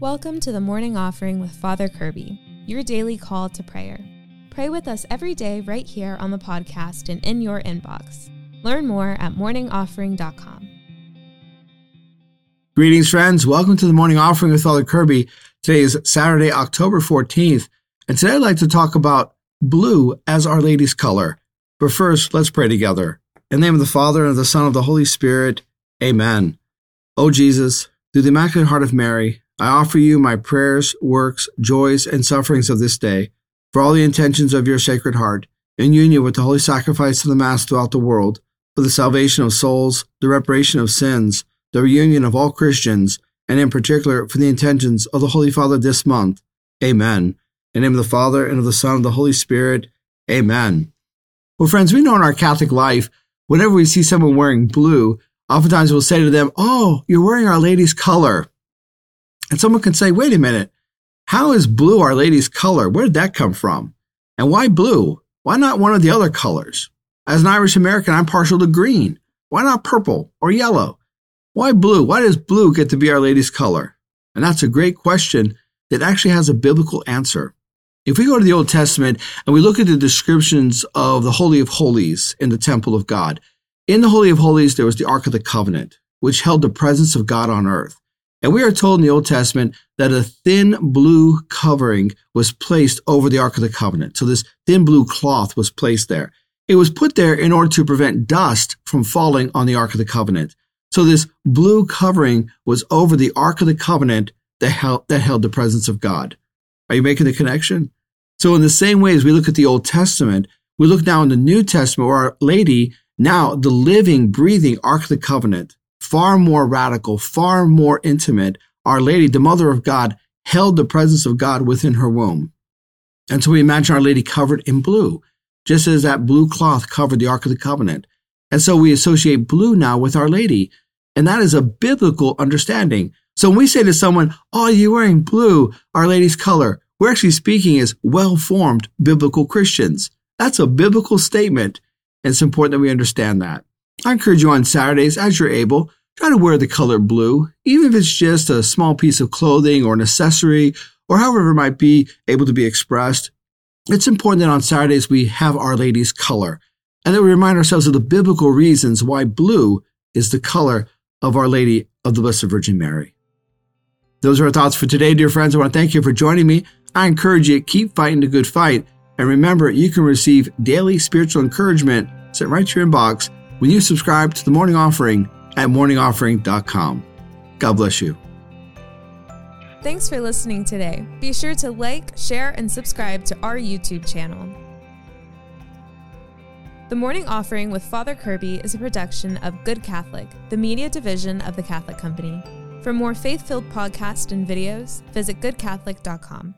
Welcome to the morning offering with Father Kirby, your daily call to prayer. Pray with us every day right here on the podcast and in your inbox. Learn more at morningoffering.com. Greetings, friends. Welcome to the morning offering with Father Kirby. Today is Saturday, October 14th, and today I'd like to talk about blue as Our Lady's color. But first, let's pray together. In the name of the Father, and of the Son, and of the Holy Spirit, Amen. O Jesus, through the Immaculate Heart of Mary, I offer you my prayers, works, joys, and sufferings of this day, for all the intentions of your Sacred Heart, in union with the holy sacrifice of the Mass throughout the world, for the salvation of souls, the reparation of sins, the reunion of all Christians, and in particular for the intentions of the Holy Father this month. Amen. In the name of the Father, and of the Son, and of the Holy Spirit. Amen. Well, friends, we know in our Catholic life, whenever we see someone wearing blue, oftentimes we'll say to them, Oh, you're wearing Our Lady's color. And someone can say, wait a minute, how is blue Our Lady's color? Where did that come from? And why blue? Why not one of the other colors? As an Irish American, I'm partial to green. Why not purple or yellow? Why blue? Why does blue get to be Our Lady's color? And that's a great question that actually has a biblical answer. If we go to the Old Testament and we look at the descriptions of the Holy of Holies in the temple of God, in the Holy of Holies, there was the Ark of the Covenant, which held the presence of God on earth. And we are told in the Old Testament that a thin blue covering was placed over the Ark of the Covenant. So this thin blue cloth was placed there. It was put there in order to prevent dust from falling on the Ark of the Covenant. So this blue covering was over the Ark of the Covenant that held, that held the presence of God. Are you making the connection? So in the same way as we look at the Old Testament, we look now in the New Testament where Our Lady, now the living, breathing Ark of the Covenant, far more radical, far more intimate. Our Lady, the Mother of God, held the presence of God within her womb. And so we imagine Our Lady covered in blue, just as that blue cloth covered the Ark of the Covenant. And so we associate blue now with Our Lady. And that is a biblical understanding. So when we say to someone, Oh, you're wearing blue, Our Lady's color, we're actually speaking as well formed biblical Christians. That's a biblical statement. And it's important that we understand that. I encourage you on Saturdays, as you're able, try to wear the color blue, even if it's just a small piece of clothing or an accessory or however it might be able to be expressed. It's important that on Saturdays we have Our Lady's color and that we remind ourselves of the biblical reasons why blue is the color of Our Lady of the Blessed Virgin Mary. Those are our thoughts for today, dear friends. I want to thank you for joining me. I encourage you, to keep fighting the good fight. And remember, you can receive daily spiritual encouragement sent right to your inbox when you subscribe to the morning offering at morningoffering.com. God bless you. Thanks for listening today. Be sure to like, share, and subscribe to our YouTube channel. The Morning Offering with Father Kirby is a production of Good Catholic, the media division of the Catholic Company. For more faith filled podcasts and videos, visit goodcatholic.com.